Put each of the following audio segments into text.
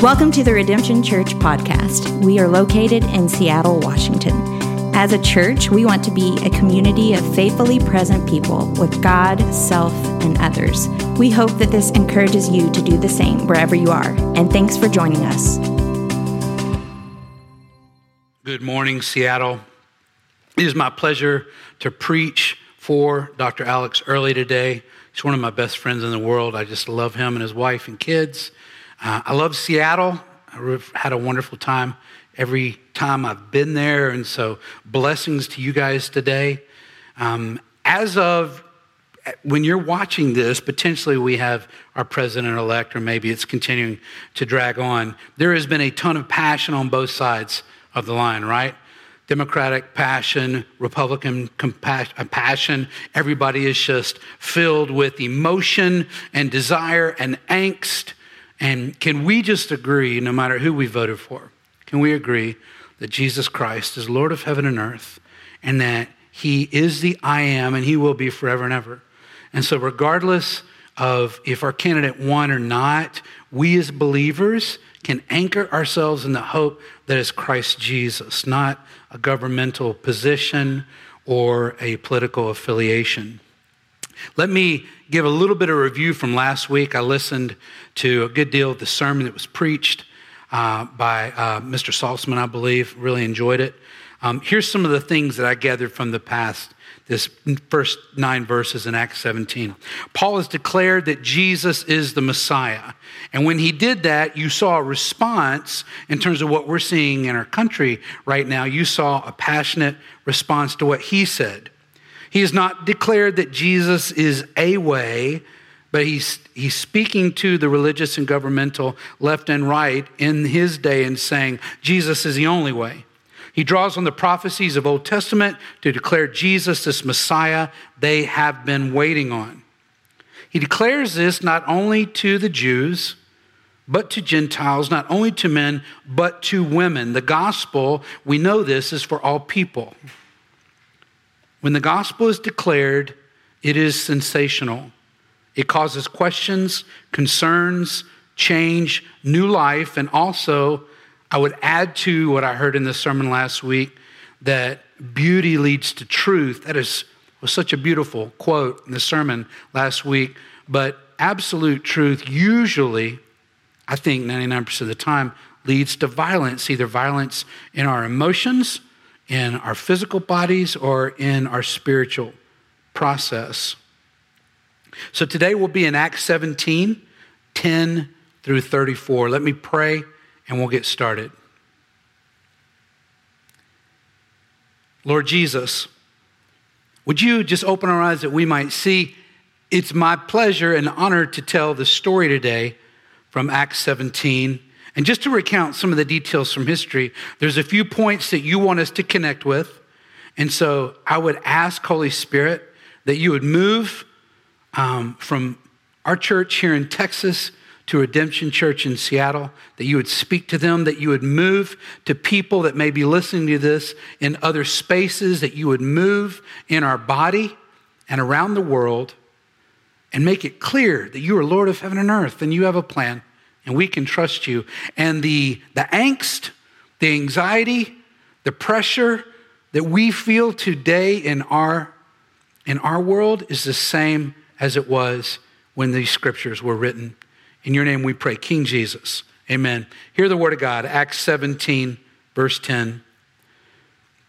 Welcome to the Redemption Church podcast. We are located in Seattle, Washington. As a church, we want to be a community of faithfully present people with God, self, and others. We hope that this encourages you to do the same wherever you are. And thanks for joining us. Good morning, Seattle. It is my pleasure to preach for Dr. Alex Early today. He's one of my best friends in the world. I just love him and his wife and kids. Uh, I love Seattle. I've had a wonderful time every time I've been there. And so, blessings to you guys today. Um, as of when you're watching this, potentially we have our president elect, or maybe it's continuing to drag on. There has been a ton of passion on both sides of the line, right? Democratic passion, Republican uh, passion. Everybody is just filled with emotion and desire and angst and can we just agree, no matter who we voted for, can we agree that Jesus Christ is Lord of heaven and earth and that he is the I am and he will be forever and ever? And so, regardless of if our candidate won or not, we as believers can anchor ourselves in the hope that is Christ Jesus, not a governmental position or a political affiliation. Let me give a little bit of review from last week. I listened to a good deal of the sermon that was preached uh, by uh, Mr. Salzman, I believe. Really enjoyed it. Um, here's some of the things that I gathered from the past, this first nine verses in Acts 17. Paul has declared that Jesus is the Messiah. And when he did that, you saw a response in terms of what we're seeing in our country right now. You saw a passionate response to what he said. He has not declared that Jesus is a way, but he's, he's speaking to the religious and governmental left and right in his day and saying Jesus is the only way. He draws on the prophecies of Old Testament to declare Jesus this Messiah they have been waiting on. He declares this not only to the Jews, but to Gentiles, not only to men, but to women. The gospel, we know this, is for all people. When the gospel is declared, it is sensational. It causes questions, concerns, change, new life, and also, I would add to what I heard in the sermon last week that beauty leads to truth. That is was such a beautiful quote in the sermon last week, but absolute truth usually, I think 99% of the time, leads to violence, either violence in our emotions in our physical bodies or in our spiritual process. So today we'll be in Acts 17, 10 through 34. Let me pray and we'll get started. Lord Jesus, would you just open our eyes that we might see? It's my pleasure and honor to tell the story today from Acts 17 and just to recount some of the details from history, there's a few points that you want us to connect with. And so I would ask, Holy Spirit, that you would move um, from our church here in Texas to Redemption Church in Seattle, that you would speak to them, that you would move to people that may be listening to this in other spaces, that you would move in our body and around the world and make it clear that you are Lord of heaven and earth and you have a plan and we can trust you. And the, the angst, the anxiety, the pressure that we feel today in our, in our world is the same as it was when these scriptures were written. In your name we pray, King Jesus. Amen. Hear the word of God, Acts 17, verse 10.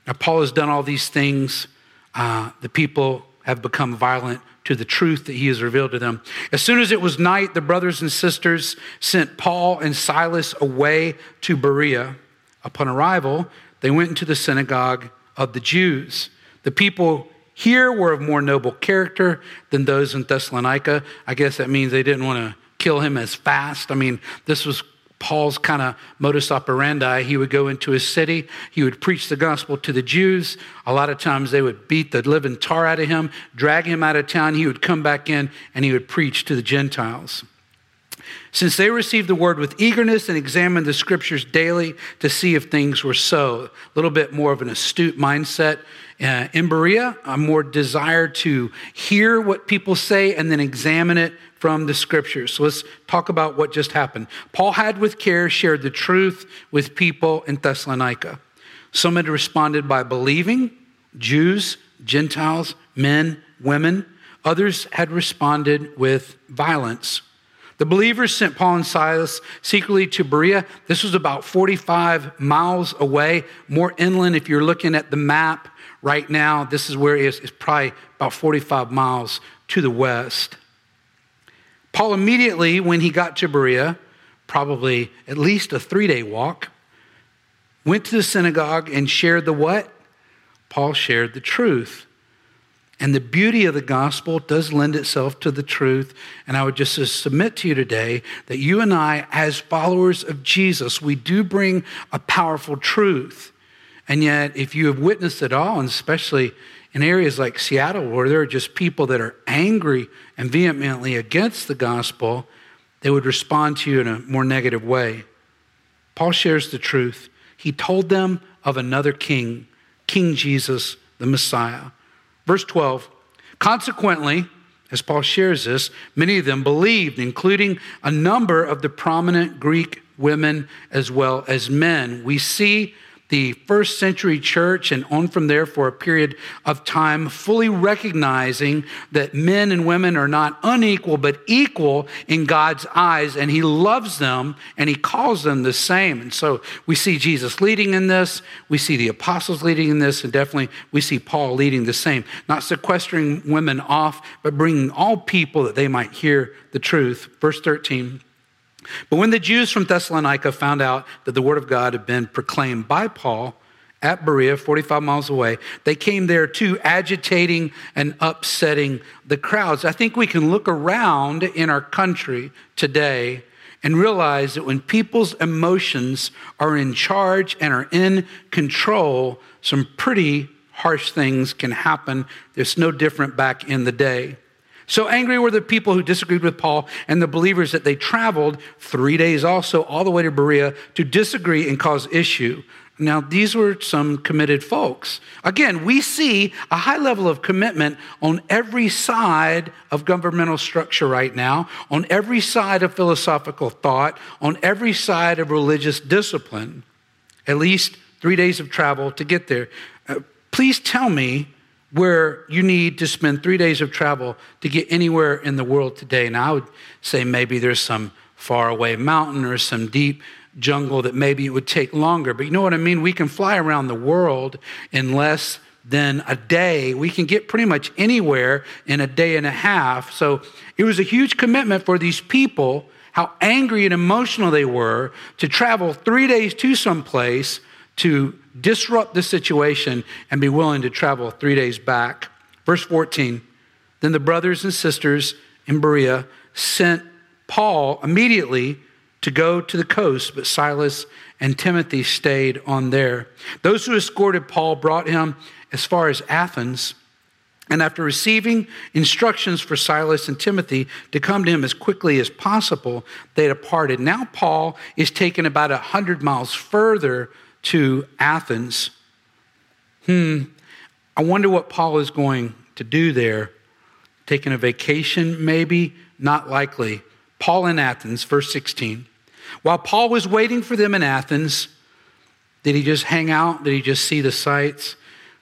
Now, Paul has done all these things. Uh, the people have become violent to the truth that he has revealed to them. As soon as it was night, the brothers and sisters sent Paul and Silas away to Berea. Upon arrival, they went into the synagogue of the Jews. The people here were of more noble character than those in Thessalonica. I guess that means they didn't want to kill him as fast. I mean, this was Paul's kind of modus operandi. He would go into his city, he would preach the gospel to the Jews. A lot of times they would beat the living tar out of him, drag him out of town. He would come back in and he would preach to the Gentiles. Since they received the word with eagerness and examined the scriptures daily to see if things were so, a little bit more of an astute mindset. Uh, in Berea, a more desire to hear what people say and then examine it from the scriptures. So let's talk about what just happened. Paul had with care shared the truth with people in Thessalonica. Some had responded by believing, Jews, Gentiles, men, women. Others had responded with violence. The believers sent Paul and Silas secretly to Berea. This was about 45 miles away, more inland if you're looking at the map right now. This is where it is. It's probably about 45 miles to the west. Paul immediately, when he got to Berea, probably at least a three day walk, went to the synagogue and shared the what? Paul shared the truth. And the beauty of the gospel does lend itself to the truth. And I would just submit to you today that you and I, as followers of Jesus, we do bring a powerful truth. And yet, if you have witnessed it all, and especially in areas like Seattle, where there are just people that are angry and vehemently against the gospel, they would respond to you in a more negative way. Paul shares the truth. He told them of another king, King Jesus, the Messiah. Verse 12 Consequently, as Paul shares this, many of them believed, including a number of the prominent Greek women as well as men. We see the first century church and on from there for a period of time, fully recognizing that men and women are not unequal, but equal in God's eyes, and He loves them and He calls them the same. And so we see Jesus leading in this, we see the apostles leading in this, and definitely we see Paul leading the same. Not sequestering women off, but bringing all people that they might hear the truth. Verse 13. But when the Jews from Thessalonica found out that the word of God had been proclaimed by Paul at Berea, 45 miles away, they came there too, agitating and upsetting the crowds. I think we can look around in our country today and realize that when people's emotions are in charge and are in control, some pretty harsh things can happen. It's no different back in the day. So angry were the people who disagreed with Paul and the believers that they traveled three days also all the way to Berea to disagree and cause issue. Now, these were some committed folks. Again, we see a high level of commitment on every side of governmental structure right now, on every side of philosophical thought, on every side of religious discipline. At least three days of travel to get there. Uh, please tell me where you need to spend three days of travel to get anywhere in the world today. Now, I would say maybe there's some faraway mountain or some deep jungle that maybe it would take longer. But you know what I mean? We can fly around the world in less than a day. We can get pretty much anywhere in a day and a half. So it was a huge commitment for these people, how angry and emotional they were to travel three days to some place to disrupt the situation and be willing to travel three days back. Verse 14 Then the brothers and sisters in Berea sent Paul immediately to go to the coast, but Silas and Timothy stayed on there. Those who escorted Paul brought him as far as Athens. And after receiving instructions for Silas and Timothy to come to him as quickly as possible, they departed. Now, Paul is taken about a 100 miles further to Athens. Hmm, I wonder what Paul is going to do there. Taking a vacation, maybe? Not likely. Paul in Athens, verse 16. While Paul was waiting for them in Athens, did he just hang out? Did he just see the sights?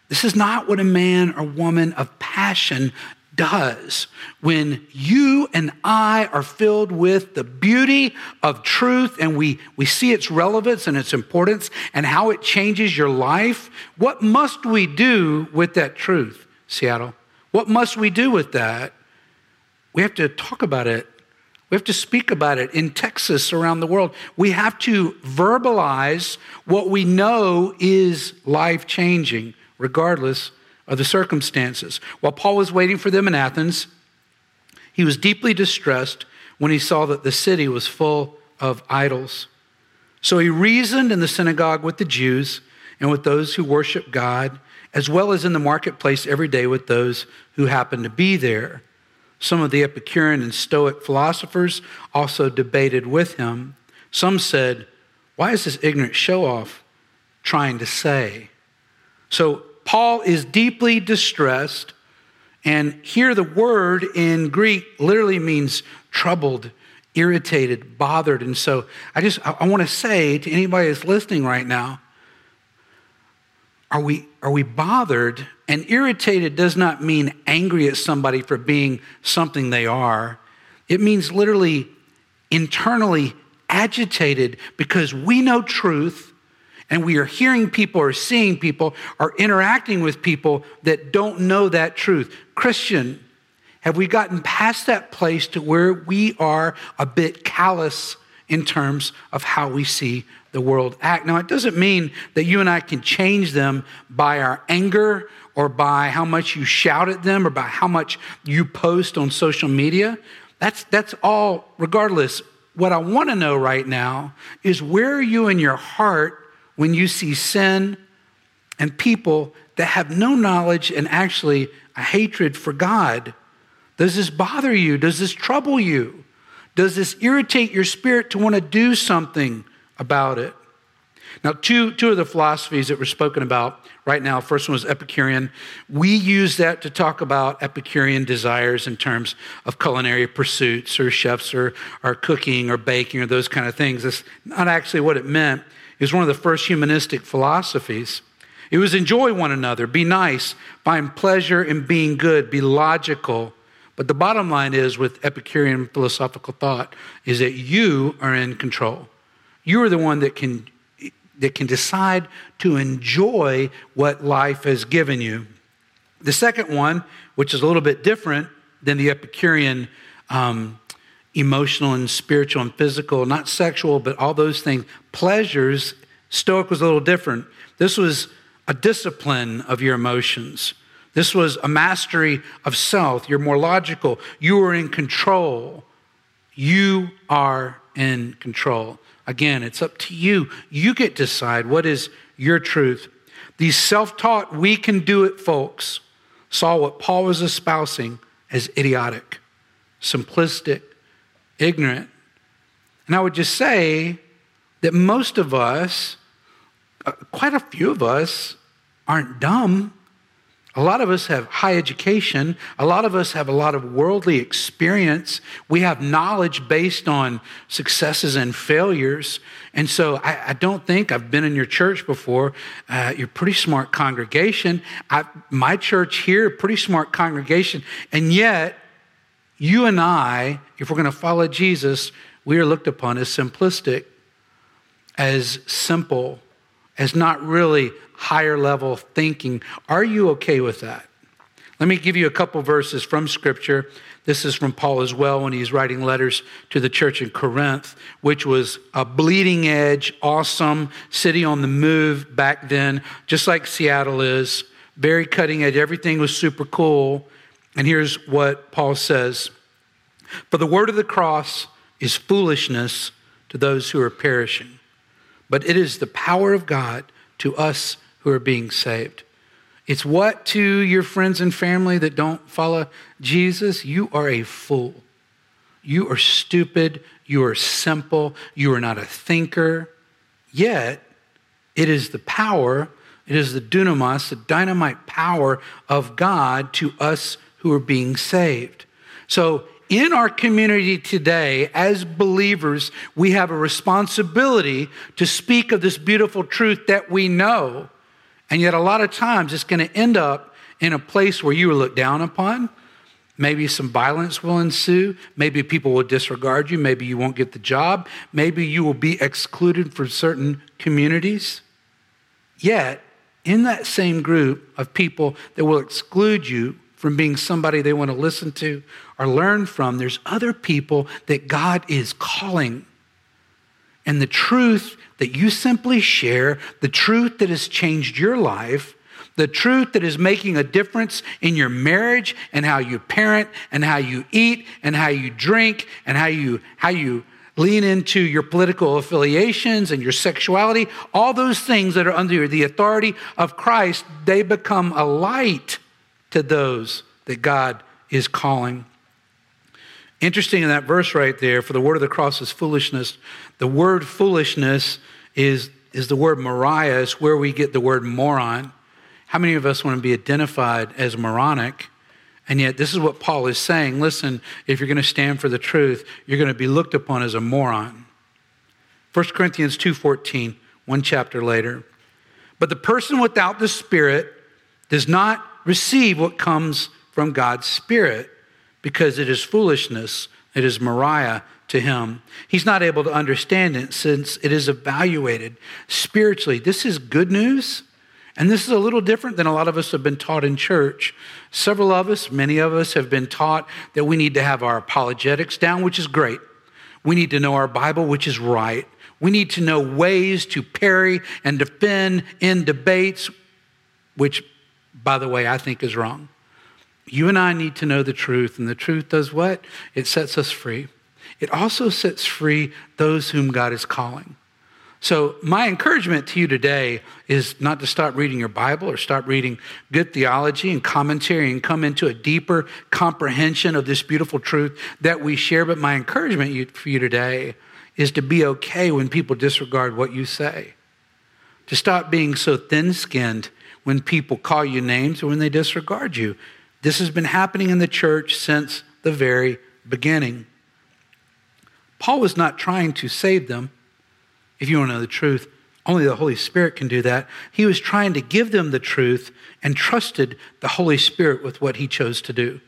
This is not what a man or woman of passion does when you and I are filled with the beauty of truth and we, we see its relevance and its importance and how it changes your life. What must we do with that truth, Seattle? What must we do with that? We have to talk about it. We have to speak about it in Texas, around the world. We have to verbalize what we know is life changing, regardless of the circumstances. While Paul was waiting for them in Athens, he was deeply distressed when he saw that the city was full of idols. So he reasoned in the synagogue with the Jews and with those who worship God, as well as in the marketplace every day with those who happened to be there. Some of the Epicurean and Stoic philosophers also debated with him. Some said, Why is this ignorant show off trying to say? So Paul is deeply distressed And here the word in Greek literally means troubled, irritated, bothered. And so I just I, want to say to anybody that's listening right now, are we are we bothered? And irritated does not mean angry at somebody for being something they are. It means literally internally agitated because we know truth and we are hearing people or seeing people or interacting with people that don't know that truth. Christian, have we gotten past that place to where we are a bit callous in terms of how we see the world act? Now, it doesn't mean that you and I can change them by our anger or by how much you shout at them or by how much you post on social media. That's, that's all, regardless. What I want to know right now is where are you in your heart when you see sin and people that have no knowledge and actually a hatred for God? Does this bother you? Does this trouble you? Does this irritate your spirit to want to do something about it? Now, two, two of the philosophies that were spoken about right now, first one was Epicurean. We use that to talk about Epicurean desires in terms of culinary pursuits or chefs or, or cooking or baking or those kind of things. That's not actually what it meant. It was one of the first humanistic philosophies. It was enjoy one another, be nice, find pleasure in being good, be logical. But the bottom line is with Epicurean philosophical thought is that you are in control. You are the one that can that can decide to enjoy what life has given you. The second one, which is a little bit different than the Epicurean um, emotional and spiritual and physical, not sexual, but all those things. Pleasures, Stoic was a little different. This was a discipline of your emotions. This was a mastery of self. You're more logical. You are in control. You are in control. Again, it's up to you. You get to decide what is your truth. These self taught, we can do it folks saw what Paul was espousing as idiotic, simplistic, ignorant. And I would just say that most of us, uh, quite a few of us, aren't dumb. A lot of us have high education. A lot of us have a lot of worldly experience. We have knowledge based on successes and failures. And so I, I don't think I've been in your church before. Uh, you're a pretty smart congregation. I, my church here, pretty smart congregation. And yet, you and I, if we're going to follow Jesus, we are looked upon as simplistic, as simple, as not really higher level thinking. Are you okay with that? Let me give you a couple verses from Scripture. This is from Paul as well when he's writing letters to the church in Corinth, which was a bleeding edge, awesome city on the move back then, just like Seattle is. Very cutting edge. Everything was super cool. And here's what Paul says For the word of the cross is foolishness to those who are perishing, but it is the power of God to us who are being saved. It's what to your friends and family that don't follow Jesus? You are a fool. You are stupid. You are simple. You are not a thinker. Yet, it is the power, it is the dunamis, the dynamite power of God to us who are being saved. So, in our community today, as believers, we have a responsibility to speak of this beautiful truth that we know. And yet, a lot of times, it's going to end up in a place where you are looked down upon. Maybe some violence will ensue. Maybe people will disregard you. Maybe you won't get the job. Maybe you will be excluded from certain communities. Yet, in that same group of people that will exclude you from being somebody they want to listen to or learn from, there's other people that God is calling. And the truth that you simply share, the truth that has changed your life, the truth that is making a difference in your marriage and how you parent and how you eat and how you drink and how you, how you lean into your political affiliations and your sexuality, all those things that are under the authority of Christ, they become a light to those that God is calling. Interesting in that verse right there, for the word of the cross is foolishness. The word foolishness is, is the word moria, is where we get the word moron. How many of us want to be identified as moronic? And yet, this is what Paul is saying. Listen, if you're going to stand for the truth, you're going to be looked upon as a moron. 1 Corinthians 2:14, one chapter later. But the person without the Spirit does not receive what comes from God's Spirit because it is foolishness, it is moria to him. He's not able to understand it since it is evaluated spiritually. This is good news. And this is a little different than a lot of us have been taught in church. Several of us, many of us, have been taught that we need to have our apologetics down, which is great. We need to know our Bible, which is right. We need to know ways to parry and defend in debates, which, by the way, I think is wrong. You and I need to know the truth, and the truth does what? It sets us free. It also sets free those whom God is calling. So, my encouragement to you today is not to stop reading your Bible or stop reading good theology and commentary and come into a deeper comprehension of this beautiful truth that we share. But my encouragement for you today is to be okay when people disregard what you say, to stop being so thin skinned when people call you names or when they disregard you. This has been happening in the church since the very beginning. Paul was not trying to save them. If you want to know the truth, only the Holy Spirit can do that. He was trying to give them the truth and trusted the Holy Spirit with what he chose to do.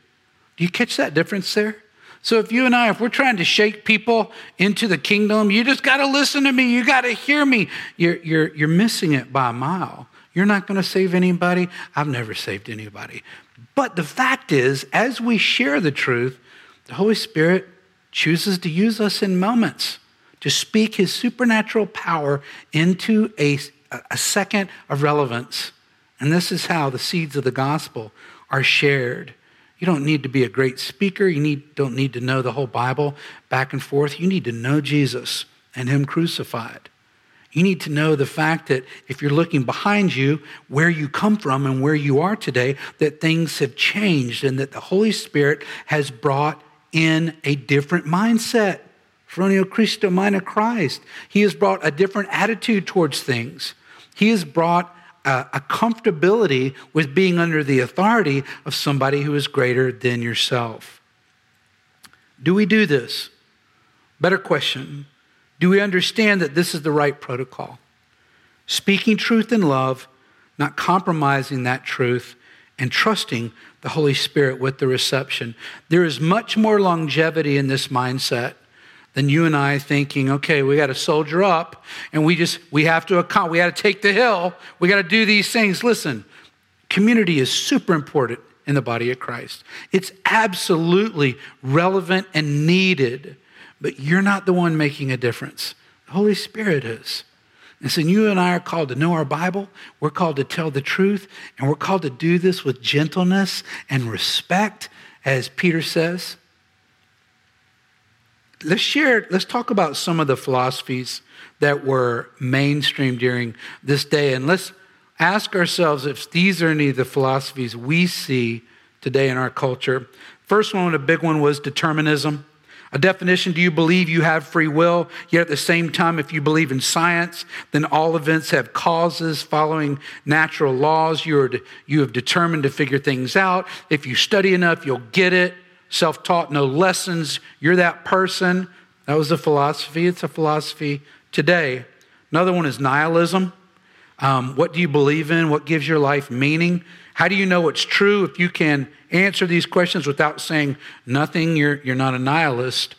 Do you catch that difference there? So if you and I, if we're trying to shake people into the kingdom, you just got to listen to me. You got to hear me. You're, you're, you're missing it by a mile. You're not going to save anybody. I've never saved anybody. But the fact is, as we share the truth, the Holy Spirit chooses to use us in moments to speak his supernatural power into a, a second of relevance. And this is how the seeds of the gospel are shared. You don't need to be a great speaker. You need, don't need to know the whole Bible back and forth. You need to know Jesus and Him crucified. You need to know the fact that if you're looking behind you, where you come from and where you are today, that things have changed and that the Holy Spirit has brought in a different mindset. Phroneo Christo, mind of Christ. He has brought a different attitude towards things. He has brought a, a, comfortability with being under the authority of somebody who is greater than yourself. Do we do this? Better question. Do we understand that this is the right protocol? Speaking truth in love, not compromising that truth, and trusting the Holy Spirit with the reception. There is much more longevity in this mindset than you and I thinking, okay, we got to soldier up and we just, we have to, account, we got to take the hill. We got to do these things. Listen, community is super important in the body of Christ. It's absolutely relevant and needed, but you're not the one making a difference. The Holy Spirit is. And so you and I are called to know our Bible. We're called to tell the truth, and we're called to do this with gentleness and respect, as Peter says. Let's share, let's talk about some of the philosophies that were mainstream during this day, and let's ask ourselves if these are any of the philosophies we see today in our culture. First one, a big one, was determinism. A definition do you believe you have free will? Yet at the same time, if you believe in science, then all events have causes following natural laws. You, are, you have determined to figure things out. If you study enough, you'll get it. Self taught, no lessons. You're that person. That was a philosophy. It's a philosophy today. Another one is nihilism. Um, what do you believe in? What gives your life meaning? How do you know it's true if you can answer these questions without saying nothing? You're, you're not a nihilist.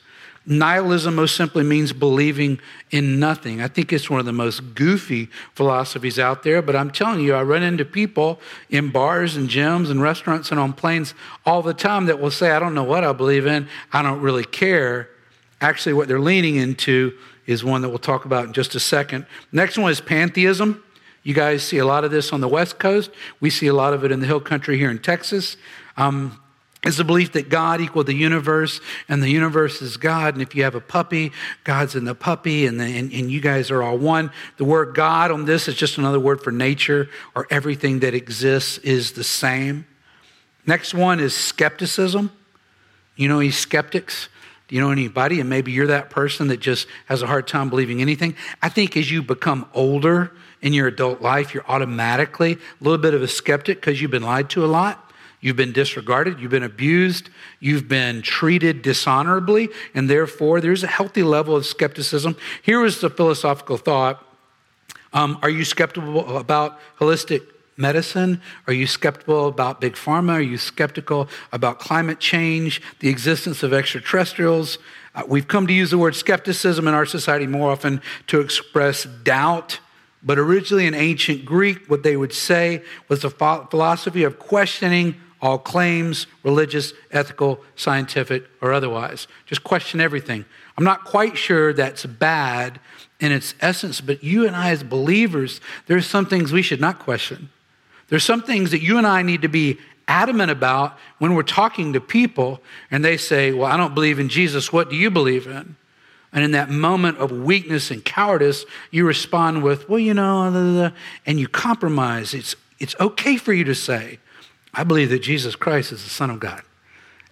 Nihilism most simply means believing in nothing. I think it's one of the most goofy philosophies out there, but I'm telling you, I run into people in bars and gyms and restaurants and on planes all the time that will say, I don't know what I believe in, I don't really care. Actually, what they're leaning into is one that we'll talk about in just a second. Next one is pantheism. You guys see a lot of this on the West Coast. We see a lot of it in the Hill Country here in Texas. Um, it's the belief that God equal the universe and the universe is God. And if you have a puppy, God's in the puppy and, the, and, and, you guys are all one. The word God on this is just another word for nature or everything that exists is the same. Next one is skepticism. You know any skeptics? Do you know anybody? And maybe you're that person that just has a hard time believing anything. I think as you become older in your adult life, you're automatically a little bit of a skeptic because you've been lied to a lot. You've been disregarded, you've been abused, you've been treated dishonorably, and therefore there's a healthy level of skepticism. Here is the philosophical thought um, Are you skeptical about holistic medicine? Are you skeptical about big pharma? Are you skeptical about climate change, the existence of extraterrestrials? Uh, we've come to use the word skepticism in our society more often to express doubt but originally in ancient Greek, what they would say was the philosophy of questioning all claims, religious, ethical, scientific, or otherwise. Just question everything. I'm not quite sure that's bad in its essence, but you and I, as believers, there's some things we should not question. There's some things that you and I need to be adamant about when we're talking to people and they say, Well, I don't believe in Jesus. What do you believe in? And in that moment of weakness and cowardice, you respond with, Well, you know, and you compromise. It's, it's okay for you to say, I believe that Jesus Christ is the Son of God.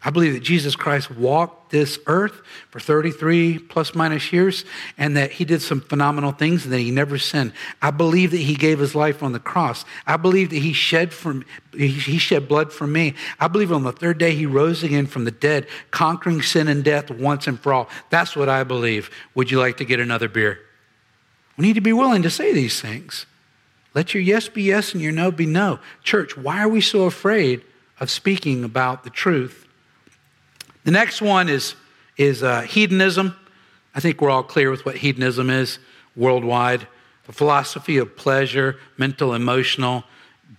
I believe that Jesus Christ walked this earth for 33 plus minus years and that he did some phenomenal things and that he never sinned. I believe that he gave his life on the cross. I believe that he shed from he shed blood for me. I believe on the third day he rose again from the dead, conquering sin and death once and for all. That's what I believe. Would you like to get another beer? We need to be willing to say these things. Let your yes be yes and your no be no. Church, why are we so afraid of speaking about the truth? The next one is, is uh, hedonism. I think we're all clear with what hedonism is worldwide. The philosophy of pleasure, mental, emotional,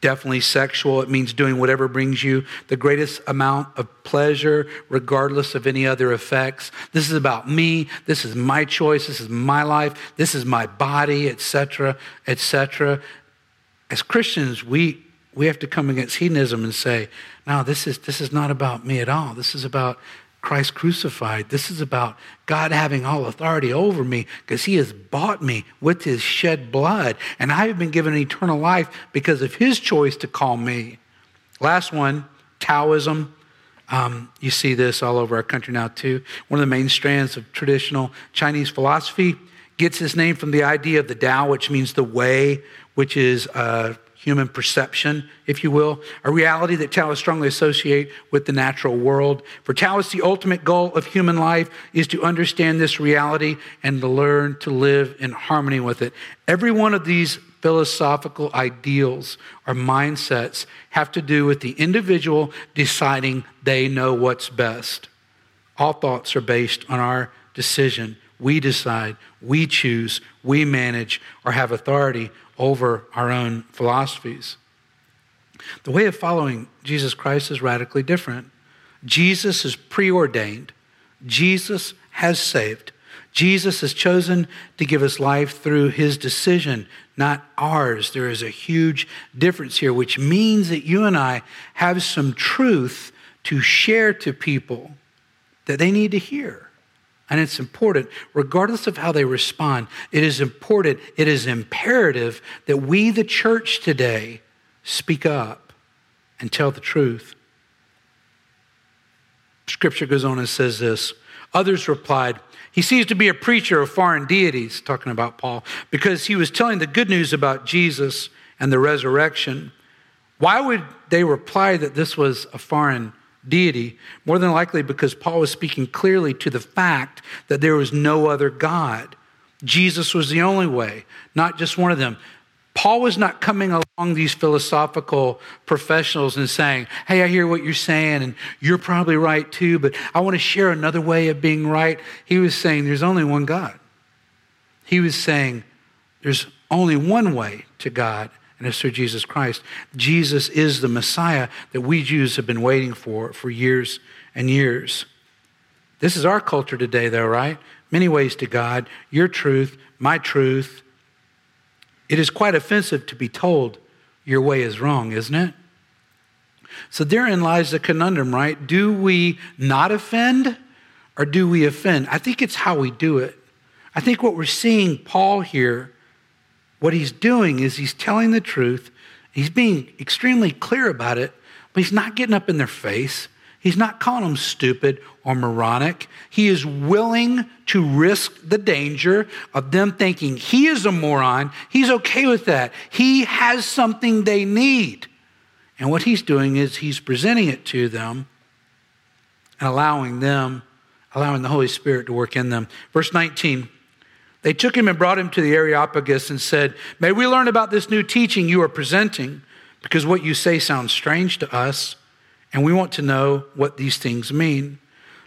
definitely sexual. It means doing whatever brings you the greatest amount of pleasure, regardless of any other effects. This is about me. This is my choice. This is my life. This is my body, etc., etc as Christians, we, we have to come against hedonism and say, no, this is, this is not about me at all. This is about Christ crucified. This is about God having all authority over me because he has bought me with his shed blood. And I have been given eternal life because of his choice to call me. Last one Taoism. Um, you see this all over our country now, too. One of the main strands of traditional Chinese philosophy gets its name from the idea of the Tao, which means the way, which is uh, human perception, if you will, a reality that Taoists strongly associate with the natural world. For Taoists, the ultimate goal of human life is to understand this reality and to learn to live in harmony with it. Every one of these philosophical ideals or mindsets have to do with the individual deciding they know what's best. All thoughts are based on our decision. We decide, we choose, we manage, or have authority over our own philosophies. The way of following Jesus Christ is radically different. Jesus is preordained, Jesus has saved. Jesus has chosen to give us life through his decision, not ours. There is a huge difference here, which means that you and I have some truth to share to people that they need to hear. And it's important, regardless of how they respond, it is important, it is imperative that we, the church today, speak up and tell the truth. Scripture goes on and says this Others replied, He seems to be a preacher of foreign deities, talking about Paul, because he was telling the good news about Jesus and the resurrection. Why would they reply that this was a foreign deity, more than likely because Paul was speaking clearly to the fact that there was no other God. Jesus was the only way, not just one of them. Paul was not coming along these philosophical professionals and saying, Hey, I hear what you're saying, and you're probably right too, but I want to share another way of being right. He was saying, There's only one God. He was saying, There's only one way to God, and it's through Jesus Christ. Jesus is the Messiah that we Jews have been waiting for for years and years. This is our culture today, though, right? Many ways to God, your truth, my truth. It is quite offensive to be told your way is wrong, isn't it? So therein lies the conundrum, right? Do we not offend or do we offend? I think it's how we do it. I think what we're seeing Paul here what he's doing is he's telling the truth. He's being extremely clear about it, but he's not getting up in their face. He's not calling them stupid or moronic. He is willing to risk the danger of them thinking he is a moron. He's okay with that. He has something they need. And what he's doing is he's presenting it to them and allowing them, allowing the Holy Spirit to work in them. Verse 19. They took him and brought him to the Areopagus and said, May we learn about this new teaching you are presenting, because what you say sounds strange to us, and we want to know what these things mean.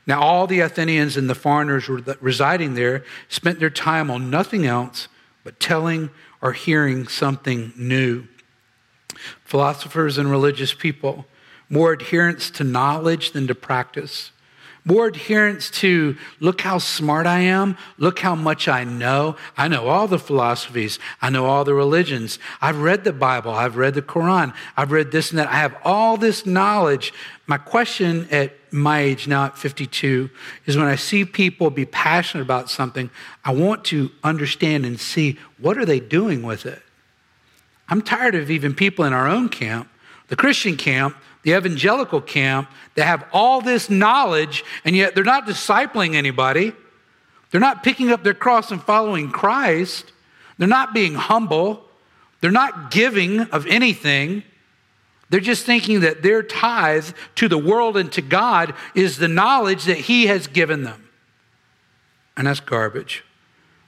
Now, all the Athenians and the foreigners residing there spent their time on nothing else but telling or hearing something new. Philosophers and religious people, more adherence to knowledge than to practice more adherence to look how smart I am, look how much I know. I know all the philosophies, I know all the religions. I've read the Bible, I've read the Quran, I've read this and that. I have all this knowledge. My question at my age now at 52 is when I see people be passionate about something, I want to understand and see what are they doing with it. I'm tired of even people in our own camp, the Christian camp, the evangelical camp that have all this knowledge and yet they're not discipling anybody. They're not picking up their cross and following Christ. They're not being humble. They're not giving of anything. They're just thinking that their tithe to the world and to God is the knowledge that He has given them. And that's garbage.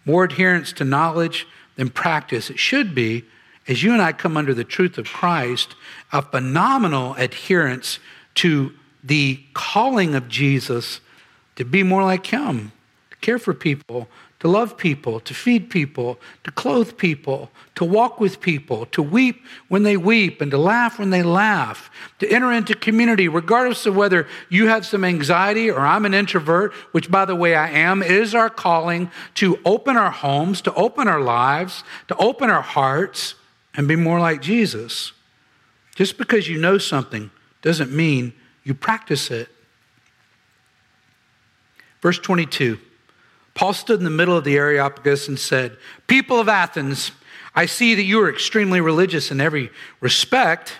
More adherence to knowledge than practice. It should be as you and I come under the truth of Christ, a phenomenal adherence to the calling of Jesus to be more like Him, to care for people, to love people, to feed people, to clothe people, to walk with people, to weep when they weep, and to laugh when they laugh, to enter into community, regardless of whether you have some anxiety or I'm an introvert, which, by the way, I am. It is our calling to open our homes, to open our lives, to open our hearts and be more like Jesus. Just because you know something doesn't mean you practice it. Verse 22 Paul stood in the middle of the Areopagus and said, People of Athens, I see that you are extremely religious in every respect.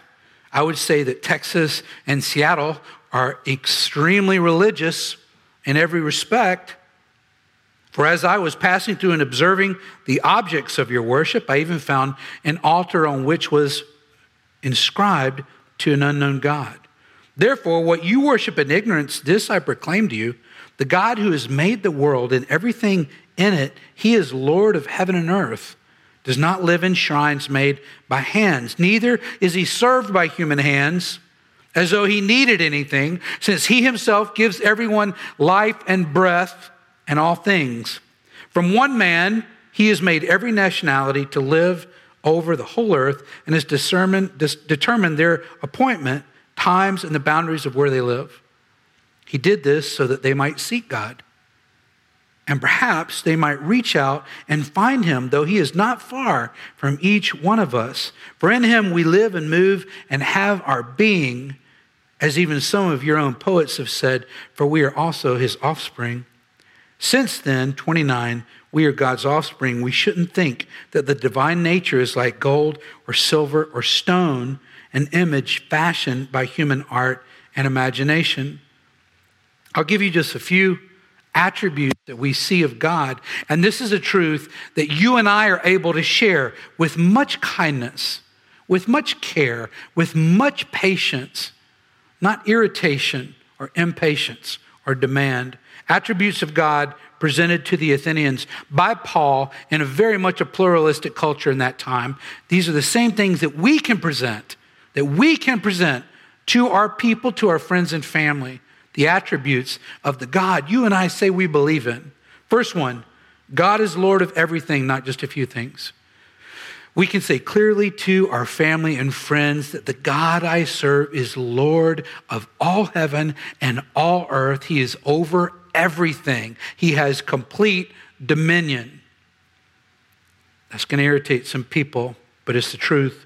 I would say that Texas and Seattle are extremely religious in every respect. For as I was passing through and observing the objects of your worship, I even found an altar on which was inscribed to an unknown God. Therefore, what you worship in ignorance, this I proclaim to you the God who has made the world and everything in it, he is Lord of heaven and earth, does not live in shrines made by hands, neither is he served by human hands as though he needed anything, since he himself gives everyone life and breath and all things. From one man, he has made every nationality to live over the whole earth and has determined, determined their appointment, times, and the boundaries of where they live. He did this so that they might seek God. And perhaps they might reach out and find him, though he is not far from each one of us. For in him we live and move and have our being, as even some of your own poets have said, for we are also his offspring. Since then, 29, we are God's offspring, we shouldn't think that the divine nature is like gold or silver or stone, an image fashioned by human art and imagination. I'll give you just a few attributes that we see of God. And this is a truth that you and I are able to share with much kindness, with much care, with much patience, not irritation or impatience or demand attributes of God presented to the Athenians by Paul in a very much a pluralistic culture in that time. These are the same things that we can present, that we can present to our people, to our friends and family, the attributes of the God you and I say we believe in. First one, God is Lord of everything, not just a few things. We can say clearly to our family and friends that the God I serve is Lord of all heaven and all earth. He is over everything, He has complete dominion. That's going to irritate some people, but it's the truth.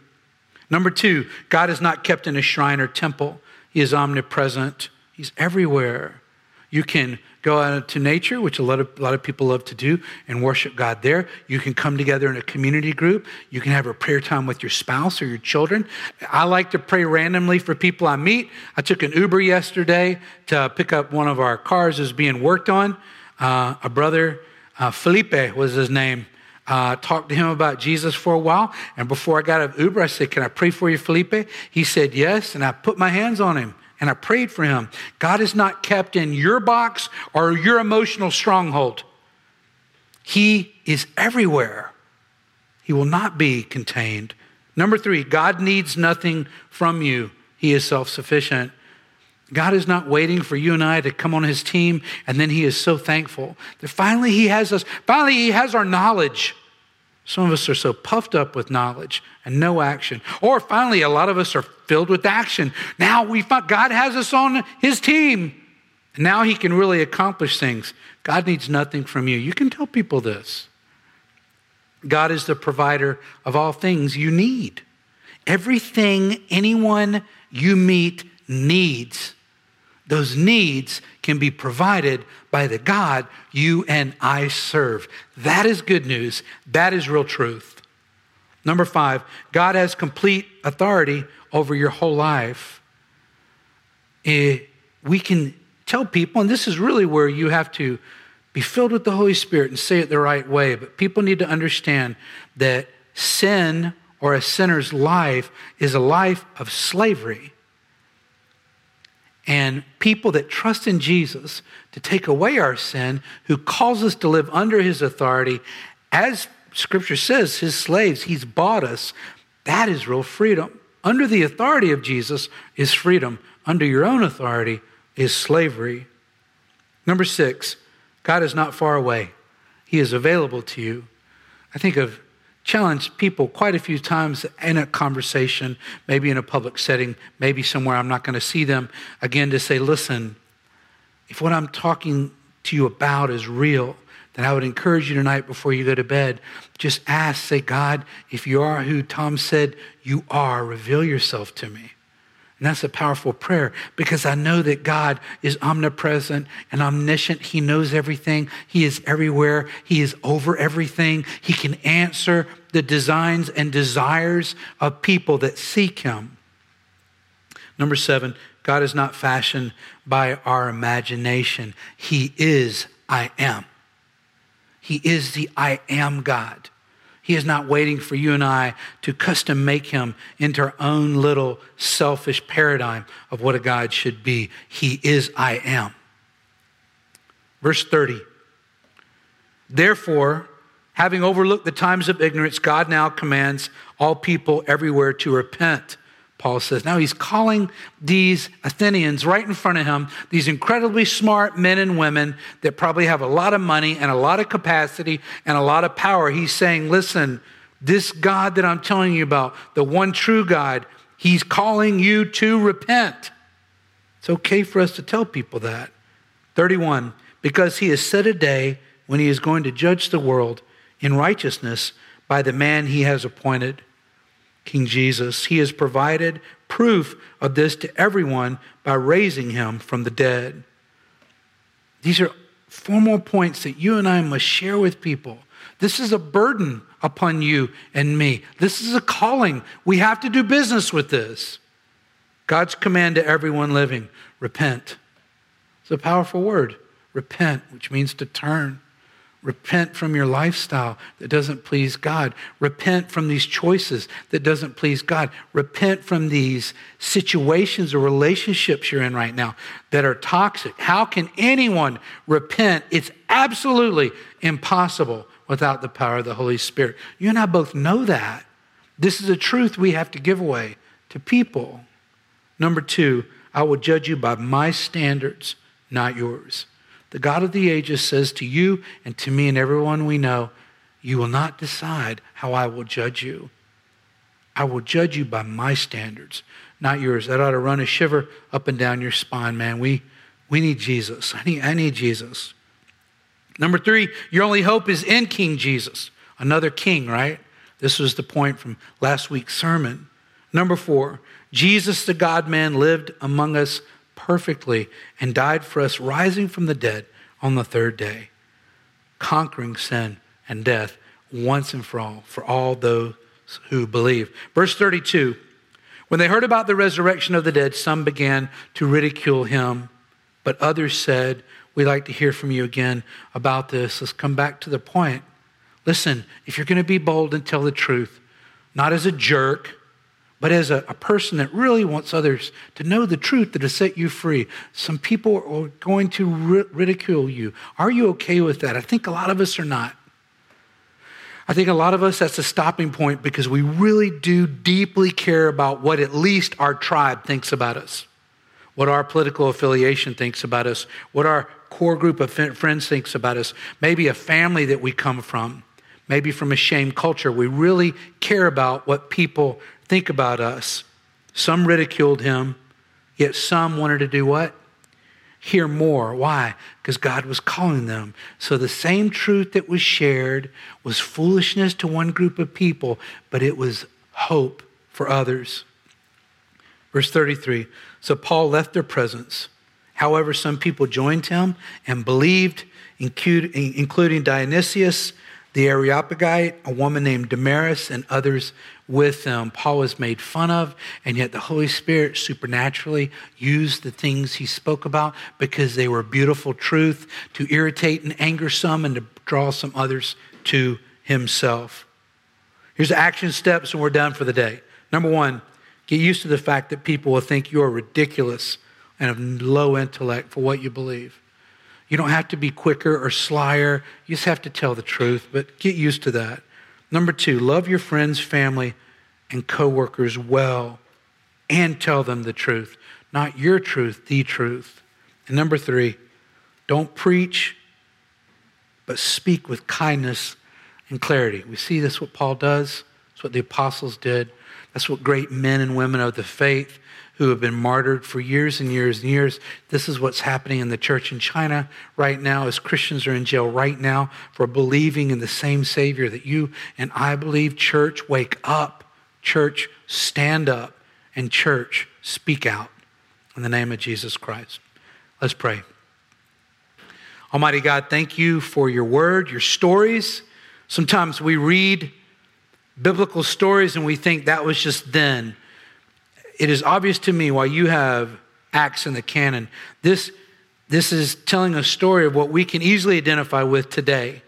Number two, God is not kept in a shrine or temple. He is omnipresent. He's everywhere. You can go out to nature, which a lot of, a lot of people love to do, and worship God there. You can come together in a community group. You can have a prayer time with your spouse or your children. I like to pray randomly for people I meet. I took an Uber yesterday to pick up one of our cars is being worked on. Uh, a brother, uh, Felipe was his name. uh, talked to him about Jesus for a while. And before I got out of Uber, I said, Can I pray for you, Felipe? He said, Yes. And I put my hands on him and I prayed for him. God is not kept in your box or your emotional stronghold, He is everywhere. He will not be contained. Number three, God needs nothing from you, He is self sufficient. God is not waiting for you and I to come on his team, and then he is so thankful that finally he has us, finally he has our knowledge. Some of us are so puffed up with knowledge and no action. Or finally, a lot of us are filled with action. Now we find God has us on his team. And now he can really accomplish things. God needs nothing from you. You can tell people this. God is the provider of all things you need. Everything anyone you meet needs those needs can be provided by the God you and I serve. That is good news. That is real truth. Number five, God has complete authority over your whole life. Eh, we can tell people, and this is really where you have to be filled with the Holy Spirit and say it the right way, but people need to understand that sin or a sinner's life is a life of slavery and people that trust in Jesus to take away our sin, who calls us to live under his authority, as scripture says, his slaves, he's bought us. That is real freedom. Under the authority of Jesus is freedom. Under your own authority is slavery. Number six, God is not far away, he is available to you. I think of challenged people quite a few times in a conversation, maybe in a public setting, maybe somewhere I'm not going to see them again, to say, listen, if what I'm talking to you about is real, then I would encourage you tonight before you go to bed, just ask, say, God, if you are who Tom said you are, reveal yourself to me. And that's a powerful prayer because I know that God is omnipresent and omniscient. He knows everything. He is everywhere. He is over everything. He can answer the designs and desires of people that seek Him. Number seven, God is not fashioned by our imagination. He is I am. He is the I am God. He is not waiting for you and I to custom make him into our own little selfish paradigm of what a God should be. He is I am. Verse 30. Therefore, having overlooked the times of ignorance, God now commands all people everywhere to repent Paul says. Now he's calling these Athenians right in front of him, these incredibly smart men and women that probably have a lot of money and a lot of capacity and a lot of power. He's saying, listen, this God that I'm telling you about, the one true God, he's calling you to repent. It's okay for us to tell people that. 31, because he has set a day when he is going to judge the world in righteousness by the man he has appointed. King Jesus. He has provided proof of this to everyone by raising him from the dead. These are four more points that you and I must share with people. This is a burden upon you and me. This is a calling. We have to do business with this. God's command to everyone living repent. It's a powerful word. Repent, which means to turn. Repent from your lifestyle that doesn't please God. Repent from these choices that doesn't please God. Repent from these situations or relationships you're in right now that are toxic. How can anyone repent? It's absolutely impossible without the power of the Holy Spirit. You and I both know that. This is a truth we have to give away to people. Number two, I will judge you by my standards, not yours. The God of the ages says to you and to me and everyone we know, You will not decide how I will judge you. I will judge you by my standards, not yours. That ought to run a shiver up and down your spine, man. We, we need Jesus. I need, I need Jesus. Number three, your only hope is in King Jesus, another king, right? This was the point from last week's sermon. Number four, Jesus, the God man, lived among us perfectly and died for us, rising from the dead on the third day, conquering sin and death once and for all, for all those who believe. Verse 32 When they heard about the resurrection of the dead, some began to ridicule him, but others said, We'd like to hear from you again about this. Let's come back to the point. Listen, if you're going to be bold and tell the truth, not as a jerk, but as a, a, person that really wants others to know the truth that has set you free. Some people are going to ri- ridicule you. Are you okay with that? I think a lot of us are not. I think a lot of us, that's a stopping point because we really do deeply care about what at least our tribe thinks about us, what our political affiliation thinks about us, what our core group of friends thinks about us, maybe a family that we come from, maybe from a shame culture. We really care about what people think about us. Some ridiculed him, yet some wanted to do what? Hear more. Why? Because God was calling them. So the same truth that was shared was foolishness to one group of people, but it was hope for others. Verse 33 So Paul left their presence. However, some people joined him and believed, including Dionysius the Areopagite, a woman named Damaris, and others with them. Paul was made fun of, and yet the Holy Spirit supernaturally used the things he spoke about because they were beautiful truth to irritate and anger some and to draw some others to himself. Here's the action steps, and we're done for the day. Number one, get used to the fact that people will think you are ridiculous and of low intellect for what you believe. You don't have to be quicker or slyer. You just have to tell the truth, but get used to that. Number two, love your friends, family, and coworkers well and tell them the truth. Not your truth, the truth. And number three, don't preach, but speak with kindness and clarity. We see this what Paul does. It's what the apostles did. That's what great men and women of the faith who have been martyred for years and years and years. This is what's happening in the church in China right now as Christians are in jail right now for believing in the same Savior that you and I believe. Church, wake up. Church, stand up. And church, speak out in the name of Jesus Christ. Let's pray. Almighty God, thank you for your word, your stories. Sometimes we read biblical stories and we think that was just then it is obvious to me why you have Acts in the canon. This, this is telling a story of what we can easily identify with today.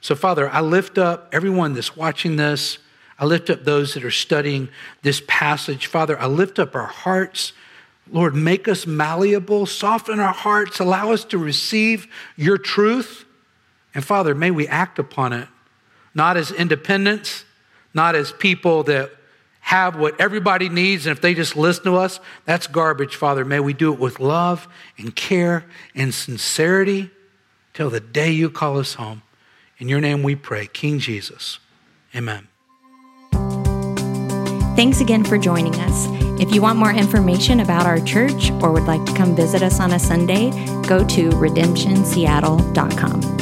So, Father, I lift up everyone that's watching this. I lift up those that are studying this passage. Father, I lift up our hearts. Lord, make us malleable, soften our hearts, allow us to receive your truth. And Father, may we act upon it, not as independents, not as people that have what everybody needs, and if they just listen to us, that's garbage, Father. May we do it with love and care and sincerity till the day you call us home. In your name we pray, King Jesus. Amen. Thanks again for joining us. If you want more information about our church or would like to come visit us on a Sunday, go to redemptionseattle.com.